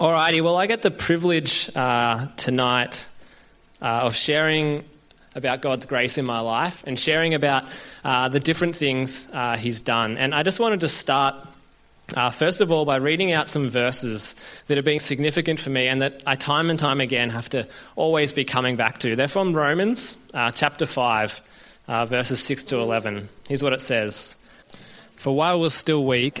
Alrighty, well, I get the privilege uh, tonight uh, of sharing about God's grace in my life and sharing about uh, the different things uh, He's done. And I just wanted to start, uh, first of all, by reading out some verses that have been significant for me and that I time and time again have to always be coming back to. They're from Romans uh, chapter 5, verses 6 to 11. Here's what it says For while we were still weak,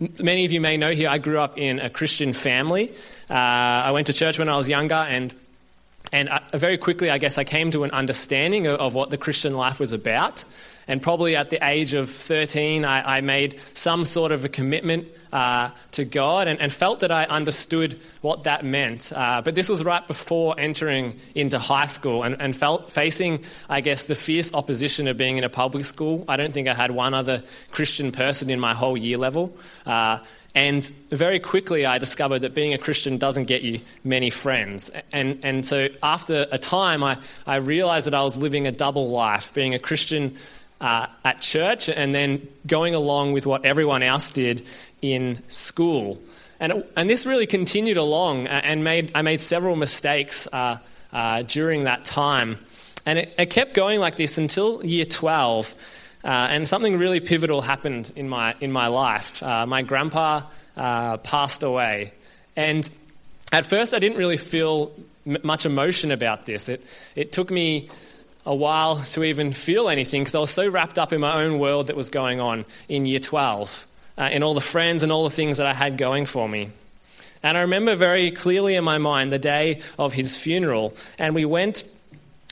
Many of you may know here, I grew up in a Christian family. Uh, I went to church when I was younger, and, and I, very quickly, I guess, I came to an understanding of, of what the Christian life was about. And probably at the age of 13, I, I made some sort of a commitment uh, to God and, and, felt that I understood what that meant. Uh, but this was right before entering into high school and, and, felt facing, I guess, the fierce opposition of being in a public school. I don't think I had one other Christian person in my whole year level. Uh, and very quickly, I discovered that being a Christian doesn't get you many friends. And, and so, after a time, I, I realized that I was living a double life being a Christian uh, at church and then going along with what everyone else did in school. And, and this really continued along and made, I made several mistakes uh, uh, during that time. And it, it, kept going like this until year 12. Uh, and something really pivotal happened in my, in my life. Uh, my grandpa uh, passed away. And at first, I didn't really feel m- much emotion about this. It, it took me a while to even feel anything because I was so wrapped up in my own world that was going on in year 12, uh, in all the friends and all the things that I had going for me. And I remember very clearly in my mind the day of his funeral, and we went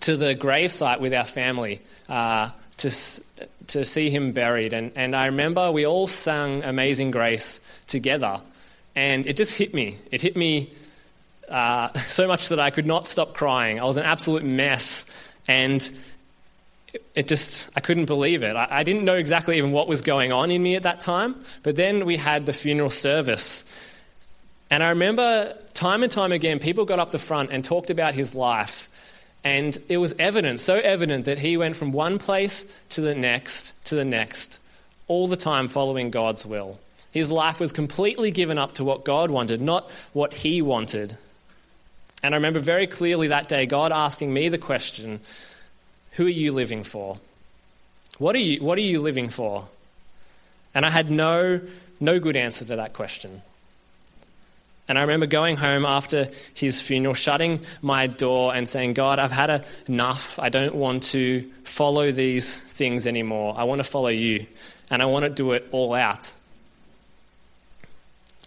to the gravesite with our family uh, to, to see him buried. And, and I remember we all sang Amazing Grace together, and it just hit me. It hit me uh, so much that I could not stop crying. I was an absolute mess and it just, I couldn't believe it. I, I, didn't know exactly even what was going on in me at that time. But then we had the funeral service. And I remember time and time again, people got up the front and talked about his life. And it was evident, so evident, that he went from one place to the next to the next, all the time following God's will. His life was completely given up to what God wanted, not what he wanted. And I remember very clearly that day God asking me the question, Who are you living for? What are you, what are you living for? And I had no, no good answer to that question. And I remember going home after his funeral, shutting my door and saying, God, I've had enough. I don't want to follow these things anymore. I want to follow you. And I want to do it all out.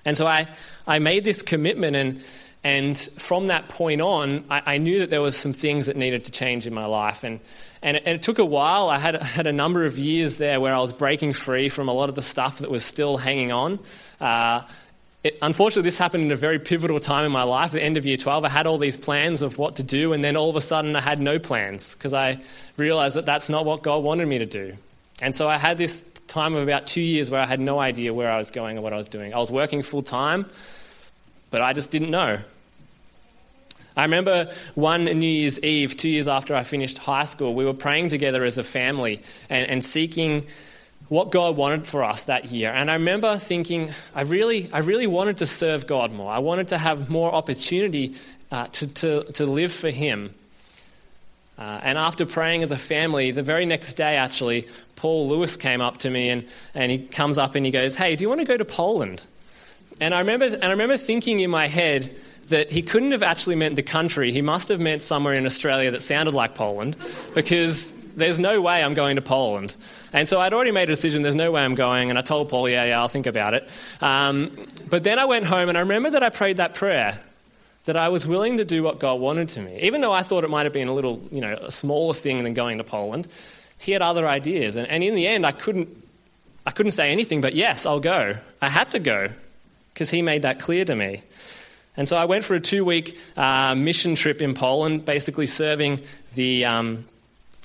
And so I, I made this commitment, and and from that point on, I, I, knew that there was some things that needed to change in my life. And, and, it, and it took a while. I had, had a number of years there where I was breaking free from a lot of the stuff that was still hanging on. Uh, it, unfortunately, this happened in a very pivotal time in my life. At the end of year 12, I had all these plans of what to do, and then all of a sudden, I had no plans because I realized that that's not what God wanted me to do. And so I had this time of about two years where I had no idea where I was going or what I was doing. I was working full time, but I just didn't know. I remember one New Year's Eve, two years after I finished high school, we were praying together as a family and, and seeking what God wanted for us that year. And I remember thinking, I really, I really wanted to serve God more. I wanted to have more opportunity uh, to, to, to live for Him. Uh, and after praying as a family, the very next day, actually, Paul Lewis came up to me and, and he comes up and he goes, Hey, do you want to go to Poland? And I remember, and I remember thinking in my head, that he couldn't have actually meant the country. He must have meant somewhere in Australia that sounded like Poland because there's no way I'm going to Poland. And so I'd already made a decision, there's no way I'm going. And I told Paul, yeah, yeah, I'll think about it. Um, but then I went home and I remember that I prayed that prayer that I was willing to do what God wanted to me. Even though I thought it might have been a little, you know, a smaller thing than going to Poland, he had other ideas. And, and in the end, I couldn't, I couldn't say anything but yes, I'll go. I had to go because he made that clear to me. And so I went for a two week uh, mission trip in Poland, basically serving the, um,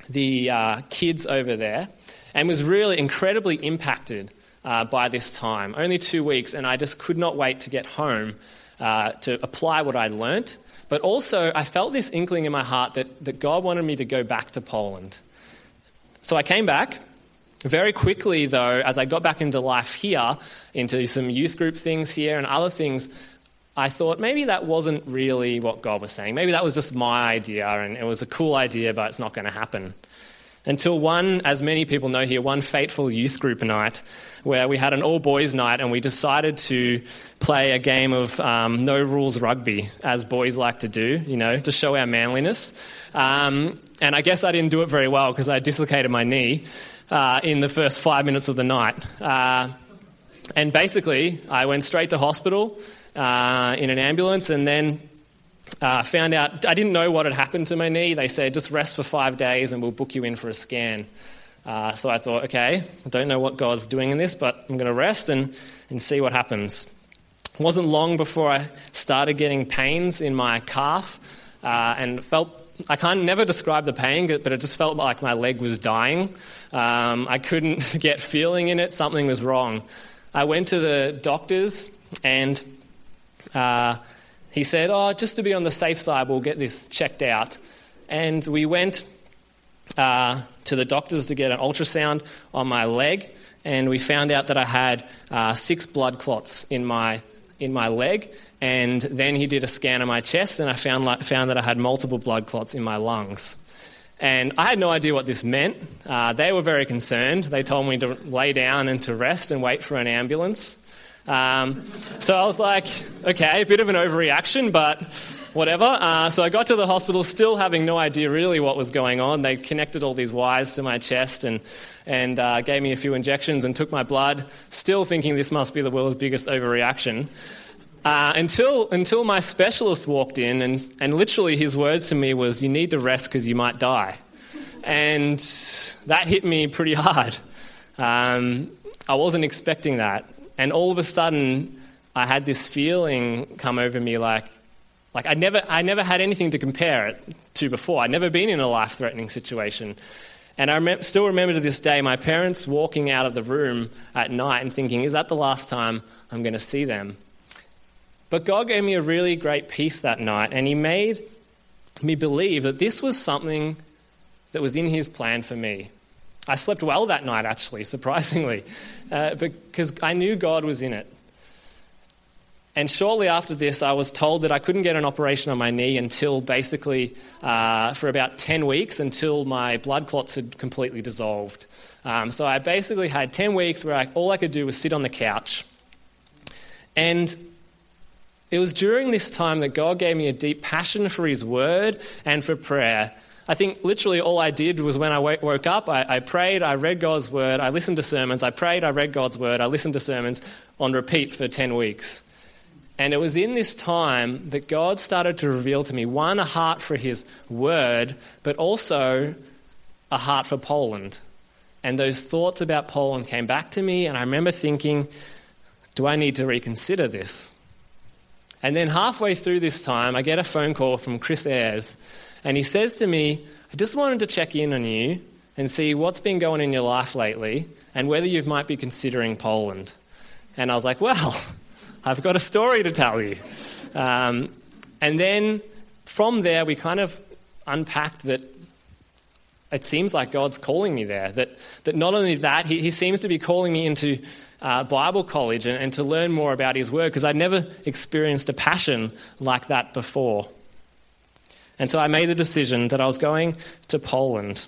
the uh, kids over there, and was really incredibly impacted uh, by this time. Only two weeks, and I just could not wait to get home uh, to apply what I'd learnt. But also, I felt this inkling in my heart that, that God wanted me to go back to Poland. So I came back. Very quickly, though, as I got back into life here, into some youth group things here and other things, I thought maybe that wasn't really what God was saying. Maybe that was just my idea and it was a cool idea, but it's not going to happen. Until one, as many people know here, one fateful youth group night where we had an all boys night and we decided to play a game of um, no rules rugby, as boys like to do, you know, to show our manliness. Um, and I guess I didn't do it very well because I dislocated my knee uh, in the first five minutes of the night. Uh, and basically, I went straight to hospital uh, in an ambulance and then uh, found out I didn't know what had happened to my knee. They said, just rest for five days and we'll book you in for a scan. Uh, so I thought, okay, I don't know what God's doing in this, but I'm going to rest and, and see what happens. It wasn't long before I started getting pains in my calf uh, and felt I can't never describe the pain, but it just felt like my leg was dying. Um, I couldn't get feeling in it. Something was wrong. I went to the doctors and uh, he said, Oh, just to be on the safe side, we'll get this checked out. And we went uh, to the doctors to get an ultrasound on my leg, and we found out that I had uh, six blood clots in my, in my leg. And then he did a scan of my chest, and I found, like, found that I had multiple blood clots in my lungs. And I had no idea what this meant. Uh, they were very concerned. They told me to lay down and to rest and wait for an ambulance. Um, so I was like, okay, a bit of an overreaction, but whatever. Uh, so I got to the hospital still having no idea really what was going on. They connected all these wires to my chest and, and uh, gave me a few injections and took my blood, still thinking this must be the world's biggest overreaction. Uh, until, until my specialist walked in, and, and literally his words to me was, You need to rest because you might die. And that hit me pretty hard. Um, I wasn't expecting that. And all of a sudden, I had this feeling come over me like, like I never, I never had anything to compare it to before. I'd never been in a life threatening situation. And I still remember to this day my parents walking out of the room at night and thinking, is that the last time I'm going to see them? But God gave me a really great peace that night, and He made me believe that this was something that was in His plan for me. I slept well that night, actually, surprisingly, uh, because I knew God was in it. And shortly after this, I was told that I couldn't get an operation on my knee until basically uh, for about 10 weeks until my blood clots had completely dissolved. Um, so I basically had 10 weeks where I, all I could do was sit on the couch. And it was during this time that God gave me a deep passion for His Word and for prayer. I think literally all I did was when I woke up, I, I, prayed, I read God's word, I listened to sermons, I prayed, I read God's word, I listened to sermons on repeat for 10 weeks. And it was in this time that God started to reveal to me one, a heart for his word, but also a heart for Poland. And those thoughts about Poland came back to me, and I remember thinking, do I need to reconsider this? And then halfway through this time, I get a phone call from Chris Ayres and he says to me, I just wanted to check in on you and see what's been going in your life lately and whether you might be considering Poland. And I was like, well, I've got a story to tell you. Um, and then from there, we kind of unpacked that it seems like God's calling me there. That, that not only that, he, he seems to be calling me into uh, Bible college and, and to learn more about His Word because I'd never experienced a passion like that before. And so I made the decision that I was going to Poland.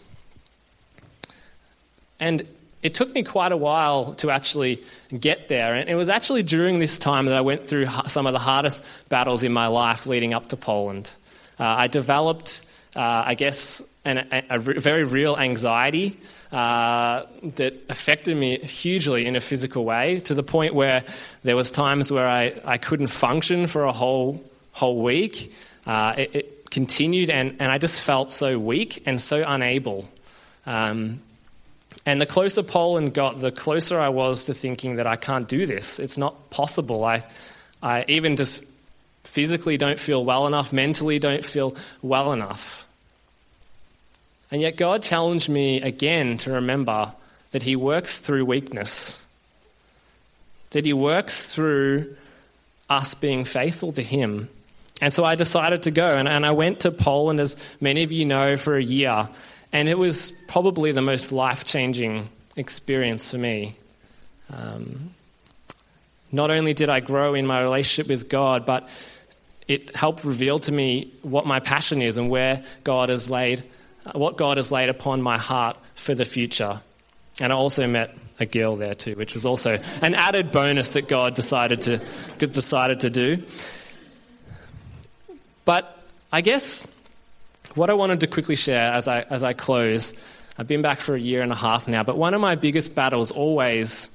And it took me quite a while to actually get there. And it was actually during this time that I went through some of the hardest battles in my life leading up to Poland. Uh, I developed, uh, I guess, an, a, a, very real anxiety uh, that affected me hugely in a physical way to the point where there was times where I, I couldn't function for a whole, whole week. Uh, it, it, continued, and, and I just felt so weak and so unable. Um, and the closer Poland got, the closer I was to thinking that I can't do this. It's not possible. I, I even just physically don't feel well enough, mentally don't feel well enough. And yet, God challenged me again to remember that He works through weakness, that He works through us being faithful to Him. And so I decided to go, and, and I went to Poland, as many of you know, for a year. And it was probably the most life changing experience for me. Um, not only did I grow in my relationship with God, but it helped reveal to me what my passion is and where God has laid, what God has laid upon my heart for the future. And I also met a girl there too, which was also an added bonus that God decided to decided to do. But I guess what I wanted to quickly share as I as I close, I've been back for a year and a half now, but one of my biggest battles always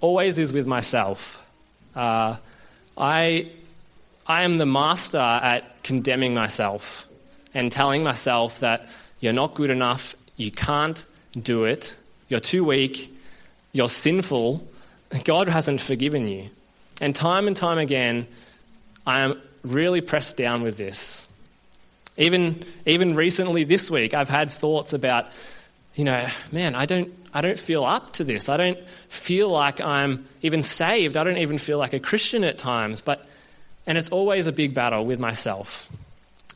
always is with myself. Uh, I I am the master at condemning myself and telling myself that you're not good enough, you can't do it, you're too weak, you're sinful, God hasn't forgiven you. And time and time again, I am really pressed down with this. Even, even recently this week, I've had thoughts about, you know, man, I don't, I don't feel up to this. I don't feel like I'm even saved. I don't even feel like a Christian at times. But, and it's always a big battle with myself.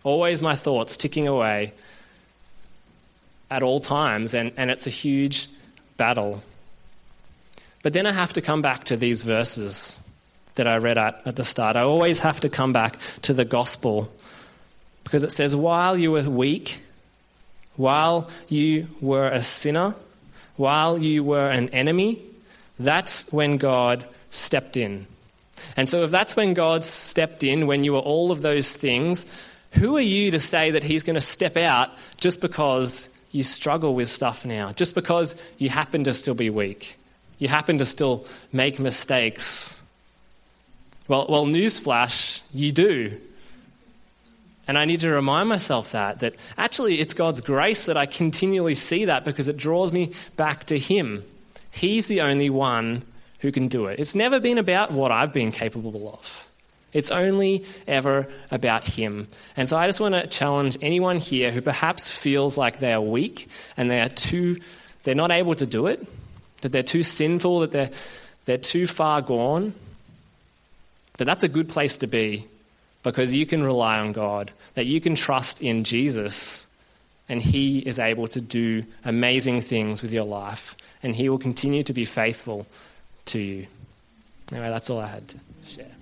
Always my thoughts ticking away at all times. And, and it's a huge battle. But then I have to come back to these verses that I read at, at the start. I always have to come back to the gospel because it says, while you were weak, while you were a sinner, while you were an enemy, that's when God stepped in. And so, if that's when God stepped in, when you were all of those things, who are you to say that He's going to step out just because you struggle with stuff now, just because you happen to still be weak? You happen to still make mistakes. Well, well, newsflash, you do. And I need to remind myself that, that actually it's God's grace that I continually see that because it draws me back to Him. He's the only one who can do it. It's never been about what I've been capable of. It's only ever about Him. And so I just want to challenge anyone here who perhaps feels like they are weak and they are too, they're not able to do it, that they're too sinful, that they're, they're too far gone, that that's a good place to be because you can rely on God, that you can trust in Jesus, and He is able to do amazing things with your life, and He will continue to be faithful to you. Anyway, that's all I had to share.